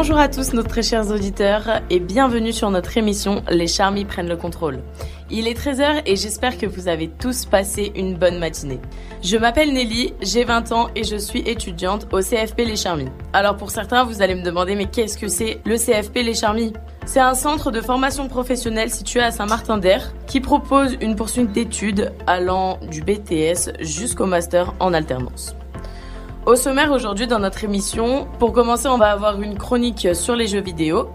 Bonjour à tous nos très chers auditeurs et bienvenue sur notre émission Les Charmis prennent le contrôle. Il est 13h et j'espère que vous avez tous passé une bonne matinée. Je m'appelle Nelly, j'ai 20 ans et je suis étudiante au CFP Les Charmis. Alors pour certains, vous allez me demander mais qu'est-ce que c'est le CFP Les Charmis C'est un centre de formation professionnelle situé à Saint-Martin-d'Air qui propose une poursuite d'études allant du BTS jusqu'au master en alternance. Au sommaire aujourd'hui dans notre émission, pour commencer, on va avoir une chronique sur les jeux vidéo.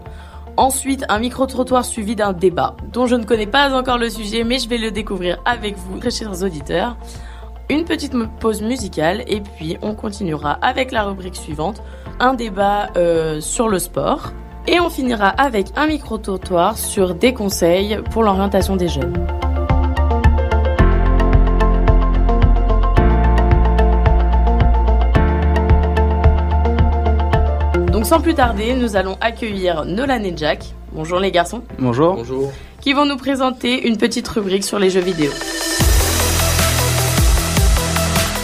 Ensuite, un micro-trottoir suivi d'un débat dont je ne connais pas encore le sujet, mais je vais le découvrir avec vous, très chers auditeurs. Une petite pause musicale et puis on continuera avec la rubrique suivante, un débat euh, sur le sport. Et on finira avec un micro-trottoir sur des conseils pour l'orientation des jeunes. Sans plus tarder, nous allons accueillir Nolan et Jack. Bonjour les garçons. Bonjour. Bonjour. Qui vont nous présenter une petite rubrique sur les jeux vidéo.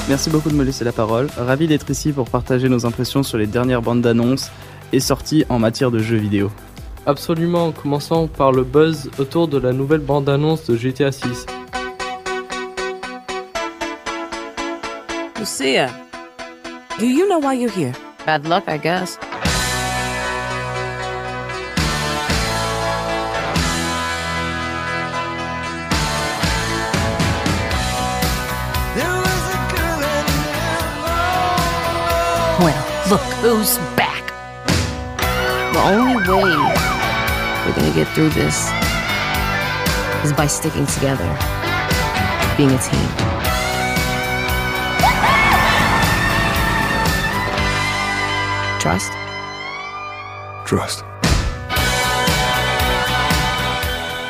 Merci beaucoup de me laisser la parole. Ravi d'être ici pour partager nos impressions sur les dernières bandes d'annonces et sorties en matière de jeux vidéo. Absolument, commençons par le buzz autour de la nouvelle bande-annonce de GTA 6. Lucia, do you know why you're here? Bad luck, I guess. Who's back. The only way we're gonna get through this is by sticking together, being a team. Trust? Trust.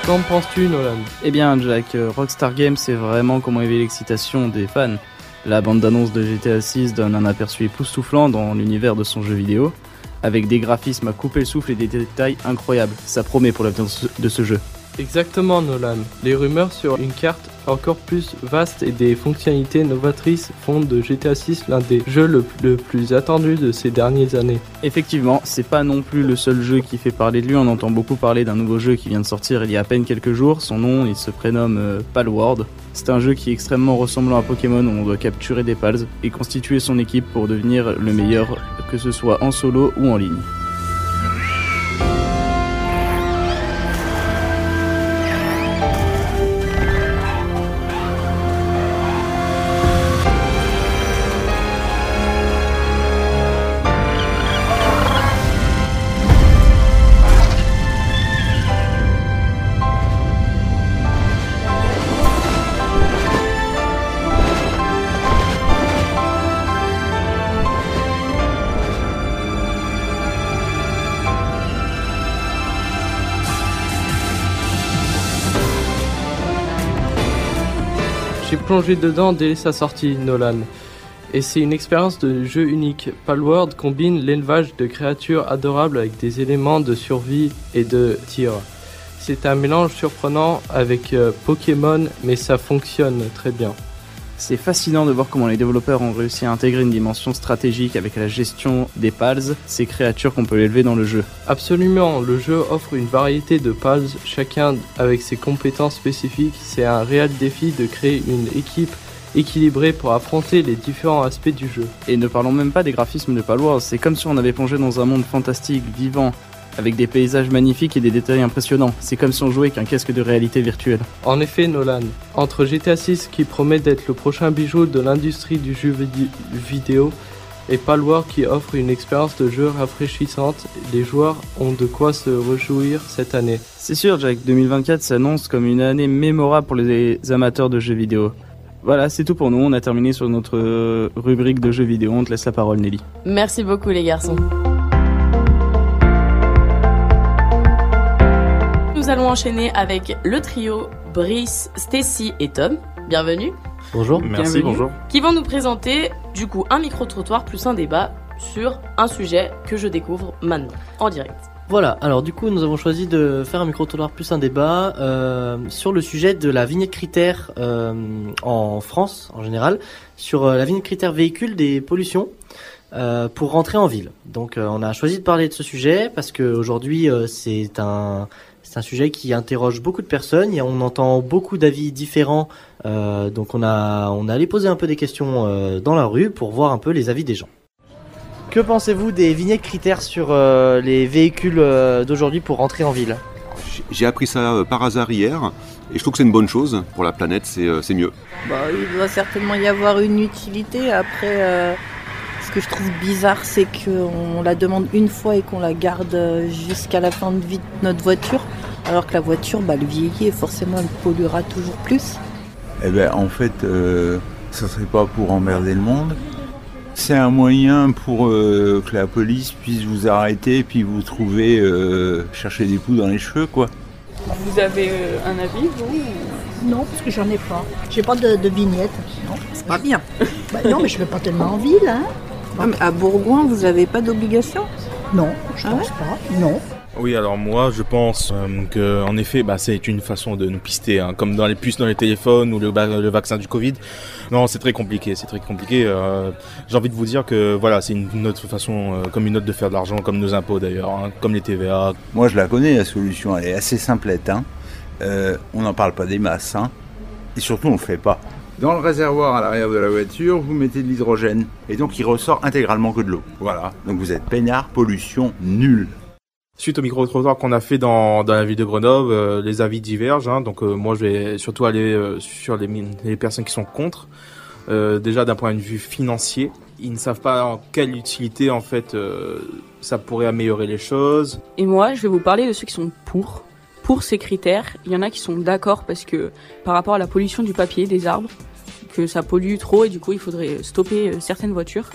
Qu'en penses-tu, Nolan? Eh bien, Jack, euh, Rockstar Games c'est vraiment comment éveiller l'excitation des fans. La bande d'annonce de GTA 6 donne un aperçu époustouflant dans l'univers de son jeu vidéo, avec des graphismes à couper le souffle et des détails incroyables. Ça promet pour l'avenir de ce jeu. Exactement, Nolan. Les rumeurs sur une carte encore plus vaste et des fonctionnalités novatrices font de GTA 6 l'un des jeux le, plus attendus de ces dernières années. Effectivement, c'est pas non plus le seul jeu qui fait parler de lui. On entend beaucoup parler d'un nouveau jeu qui vient de sortir il y a à peine quelques jours. Son nom, il se prénomme euh, Palworld. C'est un jeu qui est extrêmement ressemblant à Pokémon où on doit capturer des pals et constituer son équipe pour devenir le meilleur, que ce soit en solo ou en ligne. Plongé dedans dès sa sortie, Nolan. Et c'est une expérience de jeu unique. Palworld combine l'élevage de créatures adorables avec des éléments de survie et de tir. C'est un mélange surprenant avec euh, Pokémon, mais ça fonctionne très bien. C'est fascinant de voir comment les développeurs ont réussi à intégrer une dimension stratégique avec la gestion des pals, ces créatures qu'on peut élever dans le jeu. Absolument, le jeu offre une variété de pals, chacun avec ses compétences spécifiques. C'est un réel défi de créer une équipe équilibrée pour affronter les différents aspects du jeu. Et ne parlons même pas des graphismes de Palworld, c'est comme si on avait plongé dans un monde fantastique, vivant, avec des paysages magnifiques et des détails impressionnants. C'est comme si on jouait qu'un casque de réalité virtuelle. En effet, Nolan, entre GTA 6 qui promet d'être le prochain bijou de l'industrie du jeu vidéo et Palworld qui offre une expérience de jeu rafraîchissante, les joueurs ont de quoi se réjouir cette année. C'est sûr, Jack, 2024 s'annonce comme une année mémorable pour les amateurs de jeux vidéo. Voilà, c'est tout pour nous. On a terminé sur notre rubrique de jeux vidéo. On te laisse la parole, Nelly. Merci beaucoup, les garçons. Nous allons enchaîner avec le trio Brice, Stacy et Tom. Bienvenue. Bonjour. Merci, Bienvenue. bonjour. Qui vont nous présenter du coup un micro-trottoir plus un débat sur un sujet que je découvre maintenant, en direct. Voilà, alors du coup nous avons choisi de faire un micro-trottoir plus un débat euh, sur le sujet de la vignette critère euh, en France en général, sur euh, la vignette critère véhicule des pollutions. euh, pour rentrer en ville. Donc euh, on a choisi de parler de ce sujet parce que aujourd'hui euh, c'est un c'est un sujet qui interroge beaucoup de personnes et on entend beaucoup d'avis différents. Euh, donc on a on a allé poser un peu des questions euh, dans la rue pour voir un peu les avis des gens. Que pensez-vous des vignettes critères sur euh, les véhicules euh, d'aujourd'hui pour rentrer en ville? J'ai- appris ça euh, par hasard hier et je trouve que c'est une bonne chose pour la planète, c'est euh, c'est mieux. Bah, il doit certainement y avoir une utilité. Après, euh, ce que je trouve bizarre, c'est qu'on la demande une fois et qu'on la garde jusqu'à la fin de vie de notre voiture. Alors que la voiture, bah, elle vieillit et forcément, elle polluera toujours plus. Eh ben, en fait, euh, ça serait pas pour emmerder le monde. C'est un moyen pour euh, que la police puisse vous arrêter et puis vous trouver, euh, chercher des poux dans les cheveux, quoi. Vous avez euh, un avis, vous? Non, parce que j'en ai pas. J'ai pas de, de vignette. Non, c'est pas bien. Bah non, mais je vais pas tellement en ville, hein. Ah, mais à Bourgoin, vous n'avez pas d'obligation? Non, je Ah pense pas. Non. Oui, alors moi, je pense euh, que, en effet, bah, c'est une façon de nous pister, hein, comme dans les puces dans les téléphones ou le, vaccin du Covid. Non, c'est très compliqué, c'est très compliqué. euh, J'ai envie de vous dire que voilà, c'est une, une autre façon, euh, comme une autre de faire de l'argent, comme nos impôts d'ailleurs, hein, comme les TVA. Moi, je la connais, la solution. Elle est assez simplette. Hein. Euh, on n'en parle pas des masses. Hein. Et surtout, on le fait pas. Dans le réservoir à l'arrière de la voiture, vous mettez de l'hydrogène. Et donc, il ressort intégralement que de l'eau. Voilà. Donc, vous êtes peinard, pollution nulle. Suite au micro-trottoir qu'on a fait dans, dans la ville de Grenoble, euh, les avis divergent. hein. donc euh, moi, je vais surtout aller euh, sur les, les personnes qui sont contre. Déjà d'un point de vue financier, ils ne savent pas en quelle utilité en fait ça pourrait améliorer les choses. Et moi, je vais vous parler de ceux qui sont pour. Pour ces critères, il y en a qui sont d'accord parce que par rapport à la pollution du papier, des arbres, que ça pollue trop et du coup il faudrait stopper certaines voitures.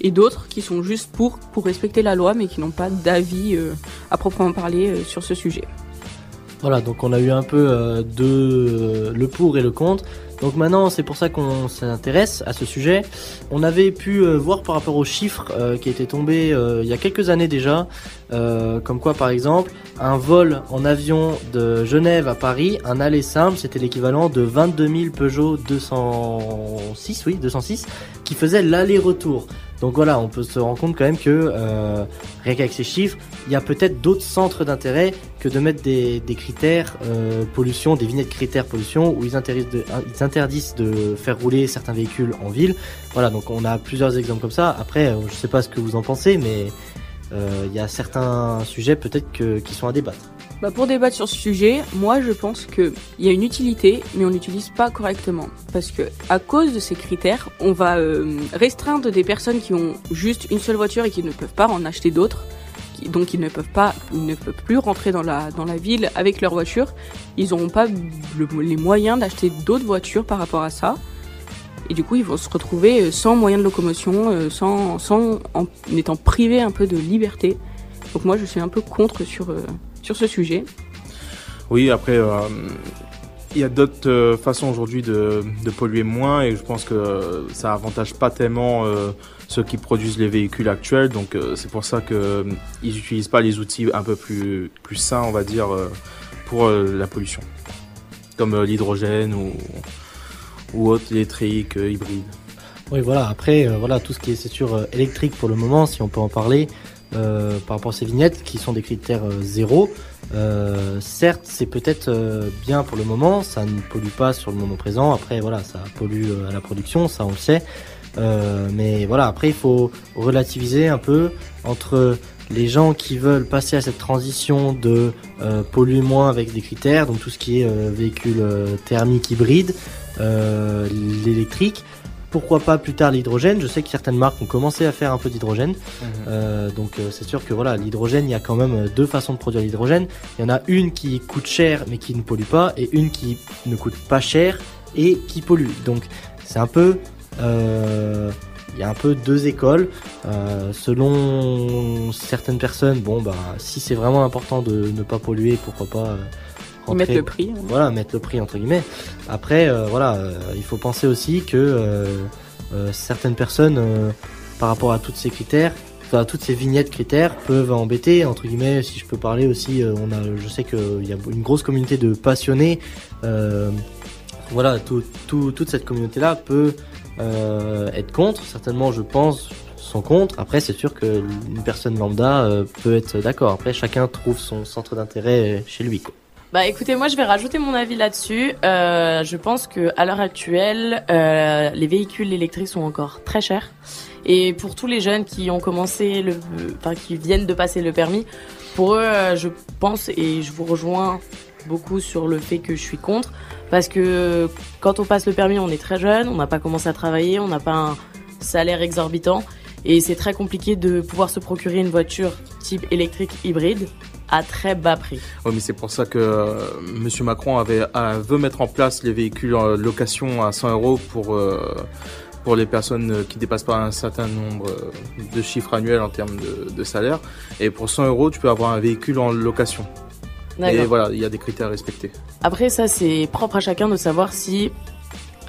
Et d'autres qui sont juste pour, pour respecter la loi mais qui n'ont pas d'avis euh, à proprement parler euh, sur ce sujet. Voilà, donc on a eu un peu euh, de le pour et le contre. Donc maintenant, c'est pour ça qu'on s'intéresse à ce sujet. On avait pu voir par rapport aux chiffres qui étaient tombés il y a quelques années déjà, comme quoi par exemple, un vol en avion de Genève à Paris, un aller simple, c'était l'équivalent de 22 000 Peugeot 206, oui, 206, qui faisaient l'aller-retour. Donc voilà, on peut se rendre compte quand même que, euh, rien qu'avec ces chiffres, il y a peut-être d'autres centres d'intérêt que de mettre des, critères euh, pollution, des vignettes critères pollution, où ils interdisent, de, ils interdisent de faire rouler certains véhicules en ville. Voilà, donc on a plusieurs exemples comme ça. Après, euh, je sais pas ce que vous en pensez, mais euh, il y a certains sujets peut-être qui sont à débattre. Bah pour débattre sur ce sujet, moi je pense qu'il y a une utilité, mais on l'utilise pas correctement. Parce que à cause de ces critères, on va euh, restreindre des personnes qui ont juste une seule voiture et qui ne peuvent pas en acheter d'autres. Donc ils ne peuvent pas, ils ne peuvent plus rentrer dans la dans la ville avec leur voiture. Ils n'auront pas le- les moyens d'acheter d'autres voitures par rapport à ça. Et du coup, ils vont se retrouver euh, sans moyen de locomotion, euh, sans, sans en étant privés un peu de liberté. Donc moi, je suis un peu contre sur euh, sur ce sujet. Oui, après, euh, il y a d'autres euh, façons aujourd'hui de, de polluer moins et je pense que ça avantage pas tellement euh, ceux qui produisent les véhicules actuels. Donc euh, c'est pour ça que euh, ils n'utilisent pas les outils un peu plus, plus sains, on va dire, euh, pour euh, la pollution. Comme euh, l'hydrogène ou, ou autre électrique, euh, hybride. Oui, voilà. Après, euh, voilà, tout ce qui est c'est sûr électrique pour le moment, si on peut en parler, euh, par rapport à ces vignettes qui sont des critères euh, zéro. Euh, certes, c'est peut-être bien pour le moment, ça ne pollue pas sur le moment présent. Après, voilà, ça pollue à la production, ça on le sait. Mais voilà, après, il faut relativiser un peu entre les gens qui veulent passer à cette transition de euh, polluer moins avec des critères, donc tout ce qui est véhicule thermique hybride, l'électrique, pourquoi pas plus tard l'hydrogène Je sais que certaines marques ont commencé à faire un peu d'hydrogène. Euh, donc euh, c'est sûr que voilà, l'hydrogène, il y a quand même euh, deux façons de produire l'hydrogène. Il y en a une qui coûte cher mais qui ne pollue pas, et une qui ne coûte pas cher et qui pollue. Donc c'est un peu, euh, il y a un peu deux écoles. Euh, selon certaines personnes, bon bah si c'est vraiment important de ne pas polluer, pourquoi pas. euh, Mettre le prix, hein. Voilà, mettre le prix entre guillemets. Après, euh, voilà, euh, il faut penser aussi que euh, certaines personnes, par rapport à tous ces critères, enfin, toutes ces vignettes critères, peuvent embêter entre guillemets. Si je peux parler aussi, on a, je sais qu'il y a une grosse communauté de passionnés. voilà, tout, tout- toute cette communauté-là peut être contre. Certainement, je pense, sont contre. Après, c'est sûr que une personne lambda peut être d'accord. Après, chacun trouve son centre d'intérêt chez lui. Quoi. Bah écoutez, moi je vais rajouter mon avis là-dessus. Euh, je pense que à l'heure actuelle, euh, les véhicules électriques sont encore très chers. Et pour tous les jeunes qui ont commencé le, enfin qui viennent de passer le permis, pour eux, euh, je pense et je vous rejoins beaucoup sur le fait que je suis contre, parce que quand on passe le permis, on est très jeune, on n'a pas commencé à travailler, on n'a pas un salaire exorbitant, et c'est très compliqué de pouvoir se procurer une voiture type électrique hybride à très bas prix. Oui, mais c'est pour ça que euh, Monsieur Macron avait, a- veut mettre en place les véhicules en location à 100 euros pour, euh, pour les personnes qui dépassent pas un certain nombre euh, de chiffres annuels en termes de, de salaire. Et pour 100 euros, tu peux avoir un véhicule en location. Et voilà, il y a des critères à respecter. Après, ça, c'est propre à chacun de savoir si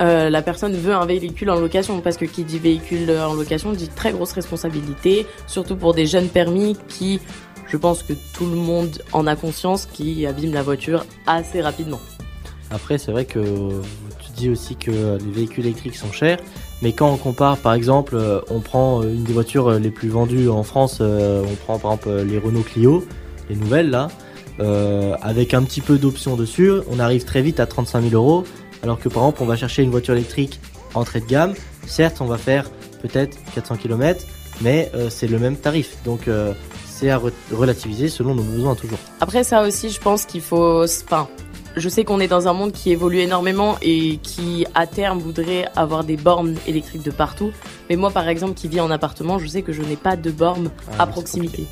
euh, la personne veut un véhicule en location. Parce que qui dit véhicule en location dit très grosse responsabilité, surtout pour des jeunes permis qui, je pense que tout le monde en a conscience, qui abîment la voiture assez rapidement. Après, c'est vrai que tu dis aussi que les véhicules électriques sont chers, mais quand on compare, par exemple, euh, on prend euh, une des voitures les plus vendues en France, euh, on prend par exemple euh, les Renault Clio, les nouvelles là, euh, avec un petit peu d'options dessus, on arrive très vite à 35 000 euros, alors que par exemple, on va chercher une voiture électrique entrée de gamme, certes, on va faire peut-être 400 km, mais euh, c'est le même tarif, donc euh, c'est à re- relativiser selon nos besoins toujours. Après, ça aussi, je pense qu'il faut. Enfin, je sais qu'on est dans un monde qui évolue énormément et qui, à terme, voudrait avoir des bornes électriques de partout. Mais moi, par exemple, qui vis en appartement, je sais que je n'ai pas de bornes Ah, à proximité.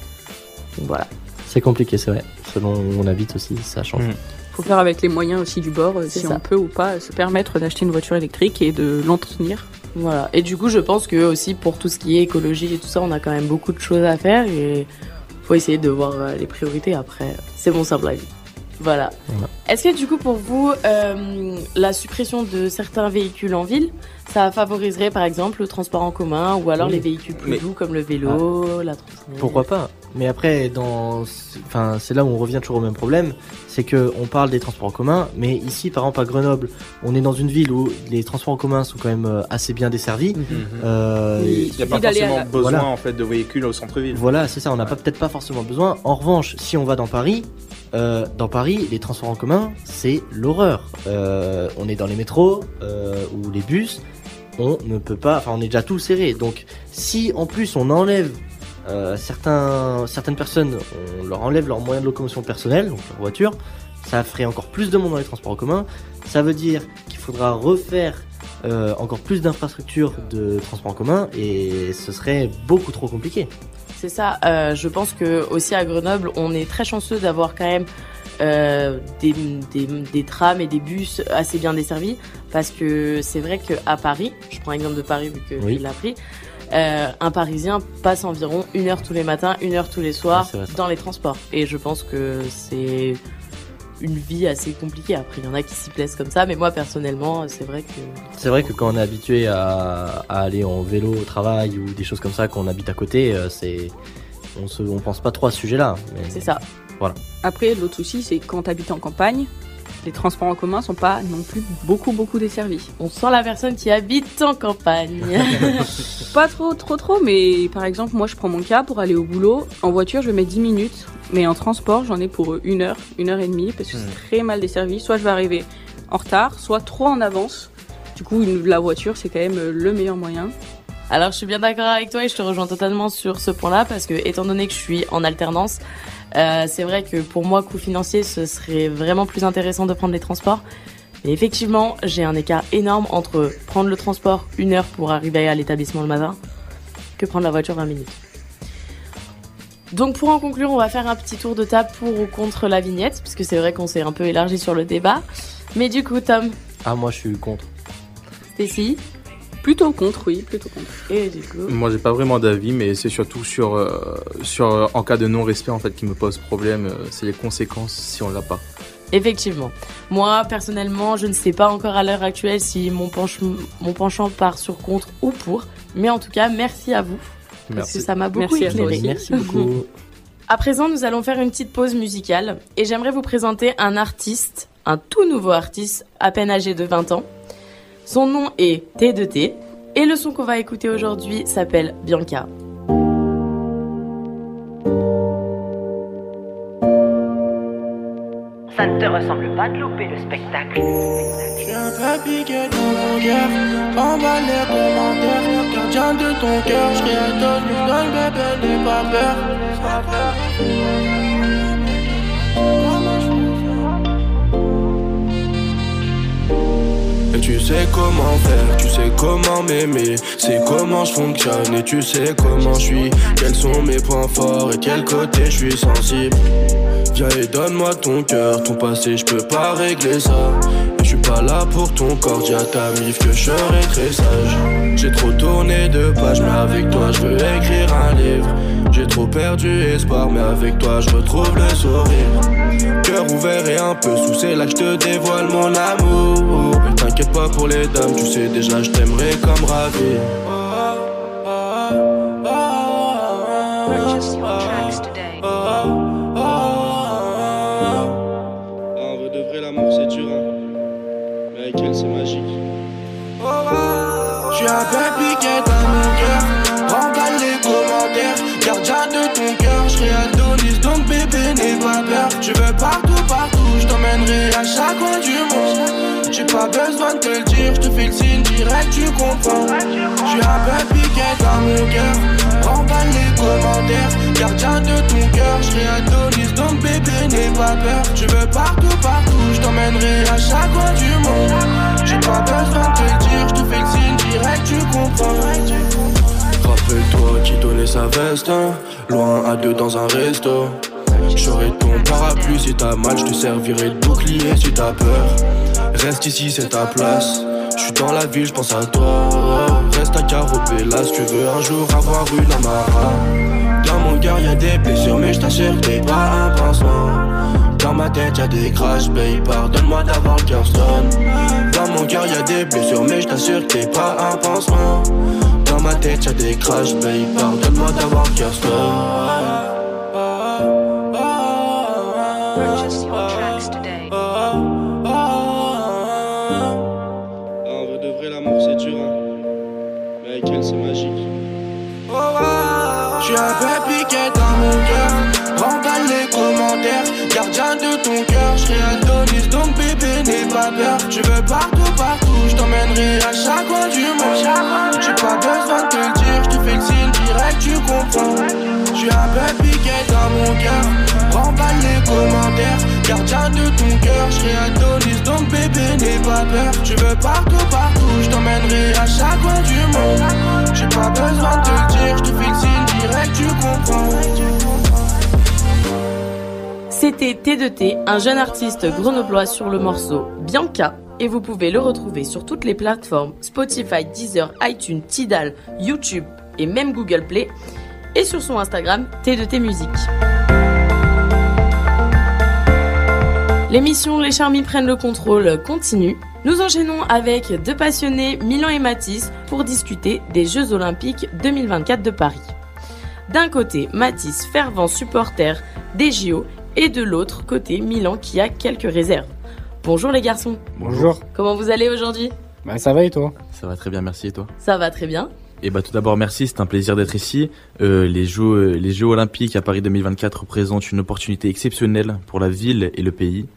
Donc voilà. C'est compliqué, c'est vrai. Selon où on habite aussi, ça change. faut faire avec les moyens aussi du bord, euh, si ça. on peut ou pas se permettre d'acheter une voiture électrique et de l'entretenir. Voilà. Et du coup, je pense que aussi pour tout ce qui est écologie et tout ça, on a quand même beaucoup de choses à faire et faut essayer de voir euh, les priorités après. C'est mon simple avis. Voilà. Voilà. Est-ce que du coup, pour vous, euh, la suppression de certains véhicules en ville, ça favoriserait par exemple le transport en commun ou alors Oui. les véhicules plus Mais- doux comme le vélo, la trottinette? Pourquoi pas? Mais après, dans, enfin, c'est là où on revient toujours au même problème, c'est que on parle des transports en commun, mais ici, par exemple à Grenoble, on est dans une ville où les transports en commun sont quand même euh, assez bien desservis. Euh, Il n'y a pas forcément la- besoin Voilà. en fait de véhicules au centre-ville. Voilà, c'est ça, on n'a peut-être pas forcément besoin. En revanche, si on va dans Paris, euh, dans Paris, les transports en commun, c'est l'horreur. Euh, on est dans les métros euh, ou les bus, on ne peut pas, enfin on est déjà tout serré. Donc si en plus on enlève euh, certains, certaines personnes, on leur enlève leurs moyens de locomotion personnels, donc leur voiture, ça ferait encore plus de monde dans les transports en commun. Ça veut dire qu'il faudra refaire euh, encore plus d'infrastructures de transports en commun et ce serait beaucoup trop compliqué. C'est ça. euh, je pense que aussi à Grenoble, on est très chanceux d'avoir quand même euh, des, des, des trams et des bus assez bien desservis parce que c'est vrai qu'à Paris, je prends l'exemple de Paris vu que Oui. l'as pris, euh, un Parisien passe environ une heure tous les matins, une heure tous les soirs Ouais, dans les transports. Et je pense que c'est une vie assez compliquée. Après, il y en a qui s'y plaisent comme ça, mais moi personnellement, c'est vrai que C'est vrai que quand on est habitué à, à aller en vélo au travail ou des choses comme ça, qu'on habite à côté, euh, c'est on se on pense pas trop à ce sujet-là. mais- c'est ça. Voilà. Après, l'autre souci, c'est quand tu habites en campagne, les transports en commun sont pas non plus beaucoup, beaucoup desservis. On sent la personne qui habite en campagne. Pas trop, trop, trop, mais par exemple, moi je prends mon cas pour aller au boulot. En voiture, je mets 10 minutes, mais en transport, j'en ai pour une heure, une heure et demie, parce que c'est très mal desservi. Soit je vais arriver en retard, soit trop en avance. Du coup, une- la voiture, c'est quand même le meilleur moyen. Alors, je suis bien d'accord avec toi et je te rejoins totalement sur ce point-là parce que, étant donné que je suis en alternance, euh, c'est vrai que pour moi, coût financier, ce serait vraiment plus intéressant de prendre les transports. Mais effectivement, j'ai un écart énorme entre prendre le transport une heure pour arriver à l'établissement le matin que prendre la voiture 20 minutes. Donc pour en conclure, on va faire un petit tour de table pour ou contre la vignette, puisque c'est vrai qu'on s'est un peu élargi sur le débat. Mais du coup, Tom, Ah moi je suis contre. Stacy, Plutôt contre, oui, plutôt contre. et du coup... Moi, j'ai pas vraiment d'avis, mais c'est surtout sur, euh, sur euh, en cas de non-respect en fait qui me pose problème. euh, c'est les conséquences si on l'a pas. Effectivement. Moi, personnellement, je ne sais pas encore à l'heure actuelle si mon, penche- mon penchant part sur contre ou pour. Mais en tout cas, merci à vous. Parce Merci. que ça m'a beaucoup Merci éclairé. Merci beaucoup. À présent, nous allons faire une petite pause musicale. Et j'aimerais vous présenter un artiste, un tout nouveau artiste, à peine âgé de 20 ans. Son nom est T2T et le son qu'on va écouter aujourd'hui s'appelle Bianca. Ça ne te ressemble pas de louper le spectacle. J'ai un trapiqué dans mon cœur, en les commentaires. Gardien de ton cœur, je réadonne, donne bébé, n'aie pas peur. Tu sais comment faire, tu sais comment m'aimer, c'est comment je fonctionne et tu sais comment je suis, quels sont mes points forts et quel côté je suis sensible? Viens et donne-moi ton cœur, ton passé, je peux pas régler ça. Et je suis pas là pour ton corps, dis à ta que je serai très sage. J'ai trop tourné de pages, mais avec toi je veux écrire un livre. Trop perdu espoir, mais avec toi je retrouve le sourire. Cœur ouvert et un peu sous, c'est là que je te dévoile mon amour. Mais t'inquiète pas pour les dames, tu sais déjà je t'aimerai comme ravi. Dur, hein. Mais avec elle, c'est magique. Je suis un peu piqué Pas peur. Tu veux partout, partout, je t'emmènerai à chaque coin du monde. J'ai pas besoin de te le dire, je te fais le signe direct, tu comprends. Je suis un peu piqué dans mon cœur. Remballe les commentaires. Gardien de ton cœur, je serai Adonis, donc bébé, n'aie pas peur. Tu veux partout, partout, je t'emmènerai à chaque coin du monde. J'ai pas besoin de te le dire, je te fais le signe direct, tu comprends. Rappelle-toi qui donnait sa veste, hein, loin à deux dans un resto. J'aurai ton parapluie si t'as mal, je te servirai de bouclier si t'as peur. Reste ici, c'est ta place. Je suis dans la ville, je pense à toi. Reste à Caropé, là si tu veux un jour avoir une Amara. Dans mon cœur y'a des blessures, mais je t'assure t'es pas un pansement. Dans ma tête y'a des crash, babe, pardonne-moi d'avoir le cœur. Dans mon cœur y'a des blessures, mais je t'assure t'es pas un pansement. Dans ma tête y'a des crash, babe, pardonne-moi d'avoir le cœur c'est magique. Je suis un peu piqué dans mon cœur. Remballe les commentaires. Gardien de ton cœur, je serai Adonis, donc bébé, n'aie pas peur. Tu veux partout, partout, je t'emmènerai à chaque coin du monde. J'ai pas besoin de te le dire, je te fais le signe direct, tu comprends. C'était T2T, un jeune artiste grenoblois sur le morceau Bianca, et vous pouvez le retrouver sur toutes les plateformes Spotify, Deezer, iTunes, Tidal, YouTube et même Google Play, et sur son Instagram T2T Musique. L'émission Les Charmis prennent le contrôle continue. Nous enchaînons avec deux passionnés, Milan et Matisse, pour discuter des Jeux Olympiques 2024 de Paris. D'un côté, Matisse, fervent supporter des JO, et de l'autre côté, Milan qui a quelques réserves. Bonjour les garçons. Bonjour. Comment vous allez aujourd'hui? Bah ça va et toi? Ça va très bien, merci et toi? Ça va très bien. Et bah tout d'abord merci, c'est un plaisir d'être ici. Euh, les Jeux euh, les Jeux Olympiques à Paris 2024 représentent une opportunité exceptionnelle pour la ville et le pays.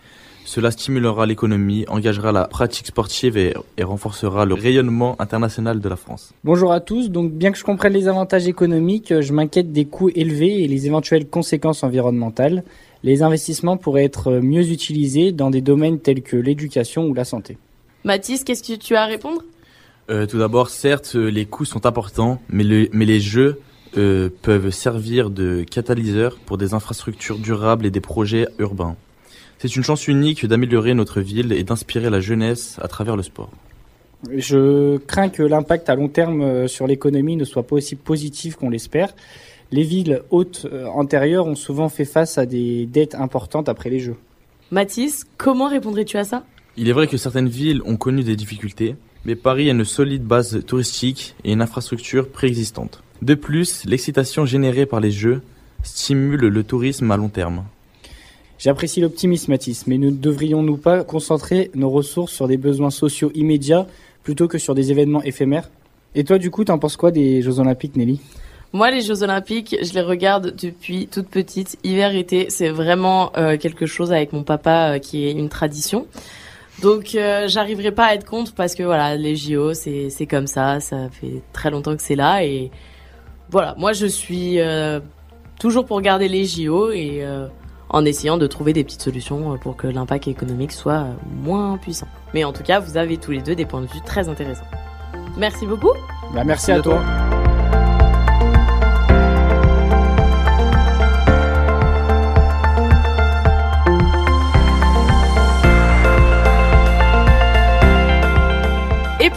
Cela stimulera l'économie, engagera la pratique sportive et, et renforcera le rayonnement international de la France. Bonjour à tous. Donc bien que je comprenne les avantages économiques, euh, je m'inquiète des coûts élevés et les éventuelles conséquences environnementales. Les investissements pourraient être mieux utilisés dans des domaines tels que l'éducation ou la santé. Mathis, qu'est-ce que tu as à répondre? Euh, tout d'abord, certes, les coûts sont importants, mais, le- mais les Jeux euh, peuvent servir de catalyseur pour des infrastructures durables et des projets urbains. C'est une chance unique d'améliorer notre ville et d'inspirer la jeunesse à travers le sport. Je crains que l'impact à long terme euh, sur l'économie ne soit pas aussi positif qu'on l'espère. Les villes hautes antérieures ont souvent fait face à des dettes importantes après les Jeux. Mathis, comment répondrais-tu à ça? Il est vrai que certaines villes ont connu des difficultés, mais Paris a une solide base touristique et une infrastructure préexistante. De plus, l'excitation générée par les Jeux stimule le tourisme à long terme. J'apprécie l'optimisme, Mathis, mais ne devrions-nous pas concentrer nos ressources sur des besoins sociaux immédiats plutôt que sur des événements éphémères? Et toi, du coup, t'en penses quoi des Jeux Olympiques, Nelly? Moi, les Jeux Olympiques, je les regarde depuis toute petite. Hiver, été, c'est vraiment euh, quelque chose avec mon papa euh, qui est une tradition. Donc, euh, j'arriverai pas à être contre parce que voilà, les JO, c'est c'est comme ça. Ça fait très longtemps que c'est là et voilà. Moi, je suis euh, toujours pour garder les JO et euh, en essayant de trouver des petites solutions pour que l'impact économique soit moins puissant. Mais en tout cas, vous avez tous les deux des points de vue très intéressants. Merci beaucoup. Bah, merci à toi.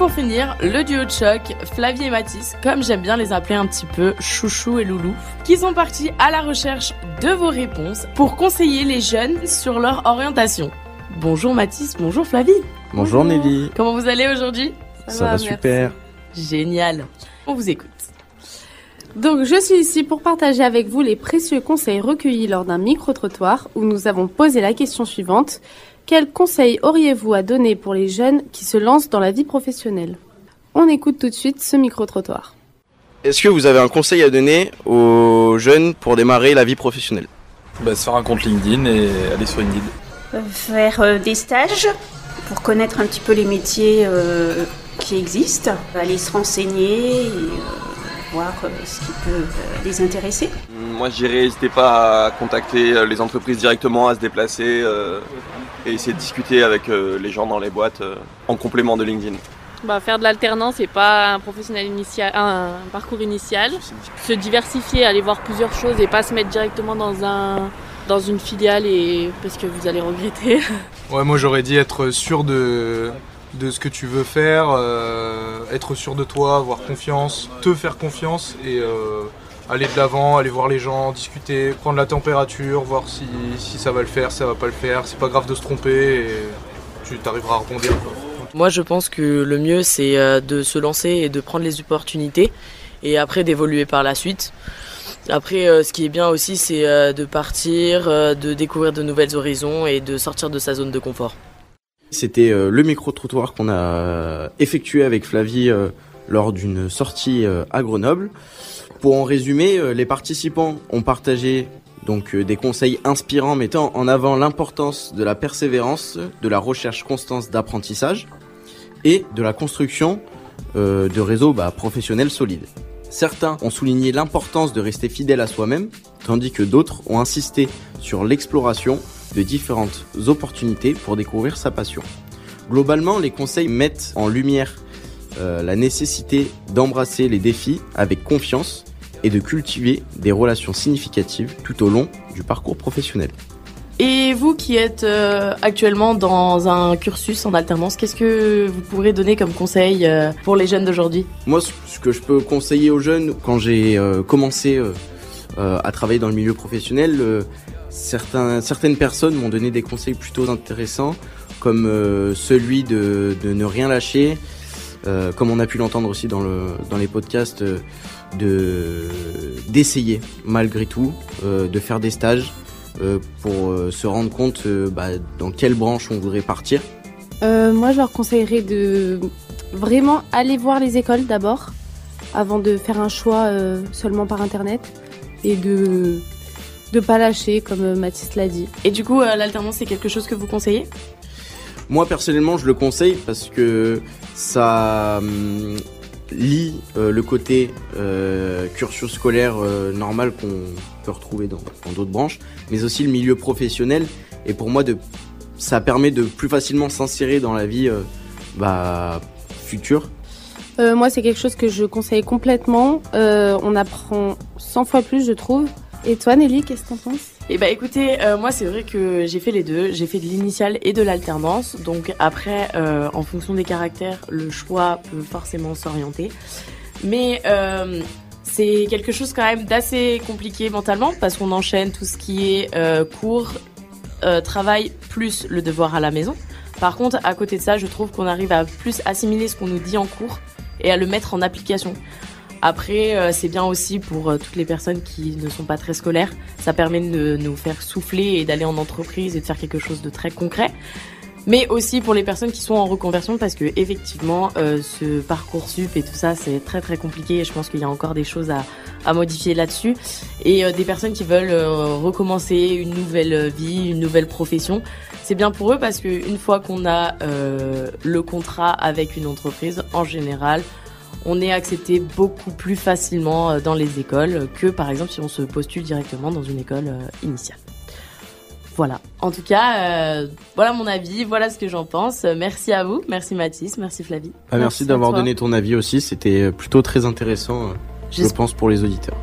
Pour finir, le duo de choc, Flavie et Mathis, comme j'aime bien les appeler un petit peu Chouchou et Loulou, qui sont partis à la recherche de vos réponses pour conseiller les jeunes sur leur orientation. Bonjour Mathis, bonjour Flavie. Bonjour Nelly. Comment vous allez aujourd'hui? Ça va super. Génial. On vous écoute. Donc, je suis ici pour partager avec vous les précieux conseils recueillis lors d'un micro-trottoir où nous avons posé la question suivante. Quels conseils auriez-vous à donner pour les jeunes qui se lancent dans la vie professionnelle? On écoute tout de suite ce micro-trottoir. Est-ce que vous avez un conseil à donner aux jeunes pour démarrer la vie professionnelle? Bah, se faire un compte LinkedIn et aller sur Indeed. Euh, faire euh, des stages pour connaître un petit peu les métiers euh, qui existent, aller se renseigner et euh, voir euh, ce qui peut euh, les intéresser. Moi, je dirais, n'hésitez pas à contacter euh, les entreprises directement, à se déplacer euh, et essayer de discuter avec euh, les gens dans les boîtes euh, en complément de LinkedIn. Bah, faire de l'alternance et pas un professionnel initial, un parcours initial. Se diversifier, aller voir plusieurs choses et pas se mettre directement dans un dans une filiale et parce que vous allez regretter. Ouais, moi j'aurais dit être sûr de, de ce que tu veux faire, euh, être sûr de toi, avoir confiance, te faire confiance et euh, aller de l'avant, aller voir les gens, discuter, prendre la température, voir si, ça va le faire, si ça va pas le faire. C'est pas grave de se tromper et tu t'arriveras à rebondir. Moi, je pense que le mieux, c'est euh, de se lancer et de prendre les opportunités et après d'évoluer par la suite. Après, ce qui est bien aussi, c'est de partir, de découvrir de nouvelles horizons et de sortir de sa zone de confort. C'était euh, le micro-trottoir qu'on a euh, effectué avec Flavie euh, lors d'une sortie à Grenoble. Pour en résumer, les participants ont partagé donc des conseils inspirants mettant en avant l'importance de la persévérance, de la recherche constante d'apprentissage et de la construction de réseaux bah, professionnels solides. Certains ont souligné l'importance de rester fidèle à soi-même, tandis que d'autres ont insisté sur l'exploration de différentes opportunités pour découvrir sa passion. Globalement, les conseils mettent en lumière euh, la nécessité d'embrasser les défis avec confiance et de cultiver des relations significatives tout au long du parcours professionnel. Et vous qui êtes euh, actuellement dans un cursus en alternance, qu'est-ce que vous pourrez donner comme conseil euh, pour les jeunes d'aujourd'hui? Moi, ce que je peux conseiller aux jeunes, quand j'ai commencé à travailler dans le milieu professionnel, euh, certaines personnes m'ont donné des conseils plutôt intéressants, comme euh, celui de, ne rien lâcher, euh, comme on a pu l'entendre aussi dans, le, dans les podcasts, euh, de d'essayer malgré tout, euh, de faire des stages euh, pour euh, se rendre compte euh, bah, dans quelle branche on voudrait partir. Euh, moi, je leur conseillerais de vraiment aller voir les écoles d'abord, avant de faire un choix euh, seulement par internet et de de pas lâcher, comme euh, Mathis l'a dit. Et du coup, euh, l'alternance, c'est quelque chose que vous conseillez? Moi personnellement, je le conseille parce que ça hum, lie euh, le côté euh, cursus scolaire euh, normal qu'on peut retrouver dans dans d'autres branches, mais aussi le milieu professionnel. Et pour moi, de, ça permet de plus facilement s'insérer dans la vie euh, bah, future. Euh, moi, c'est quelque chose que je conseille complètement. Euh, on apprend 100 fois plus, je trouve. Et toi, Nelly, qu'est-ce que t'en penses? Eh ben écoutez, euh, moi c'est vrai que j'ai fait les deux, j'ai fait de l'initial et de l'alternance, donc après, euh, en fonction des caractères, le choix peut forcément s'orienter. Mais euh, c'est quelque chose quand même d'assez compliqué mentalement parce qu'on enchaîne tout ce qui est cours, travail plus le devoir à la maison. Par contre, à côté de ça, je trouve qu'on arrive à plus assimiler ce qu'on nous dit en cours et à le mettre en application. Après, euh, c'est bien aussi pour euh, toutes les personnes qui ne sont pas très scolaires. Ça permet de nous faire souffler et d'aller en entreprise et de faire quelque chose de très concret. mais aussi pour les personnes qui sont en reconversion parce que effectivement euh, ce parcours sup et tout ça c'est très très compliqué et je pense qu'il y a encore des choses à, à modifier là-dessus et des personnes qui veulent recommencer une nouvelle vie, une nouvelle profession, c'est bien pour eux parce que une fois qu'on a le contrat avec une entreprise en général on est accepté beaucoup plus facilement euh, dans les écoles que par exemple si on se postule directement dans une école euh, initiale. Voilà. En tout cas, euh, voilà mon avis, voilà ce que j'en pense. Merci à vous, merci Mathis, merci Flavie. Ah, merci d'avoir donné ton avis aussi, c'était plutôt très intéressant, je pense, pour les auditeurs.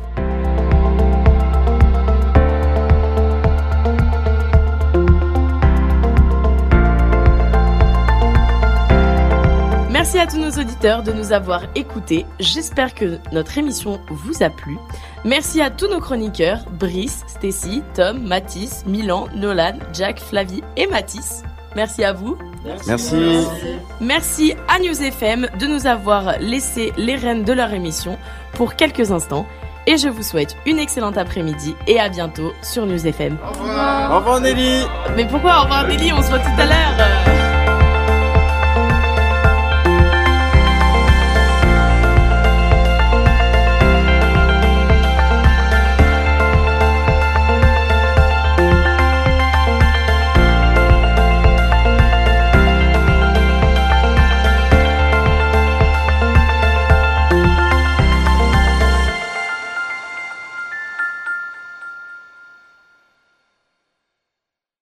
À tous nos auditeurs de nous avoir écoutés. J'espère que notre émission vous a plu. Merci à tous nos chroniqueurs, Brice, Stacy, Tom, Mathis, Milan, Nolan, Jack, Flavie et Mathis. Merci à vous. Merci. Merci à News FM de nous avoir laissé les rênes de leur émission pour quelques instants. Et je vous souhaite une excellente après-midi et à bientôt sur News FM. Au revoir Nelly Mais pourquoi au revoir Nelly? On se voit tout à l'heure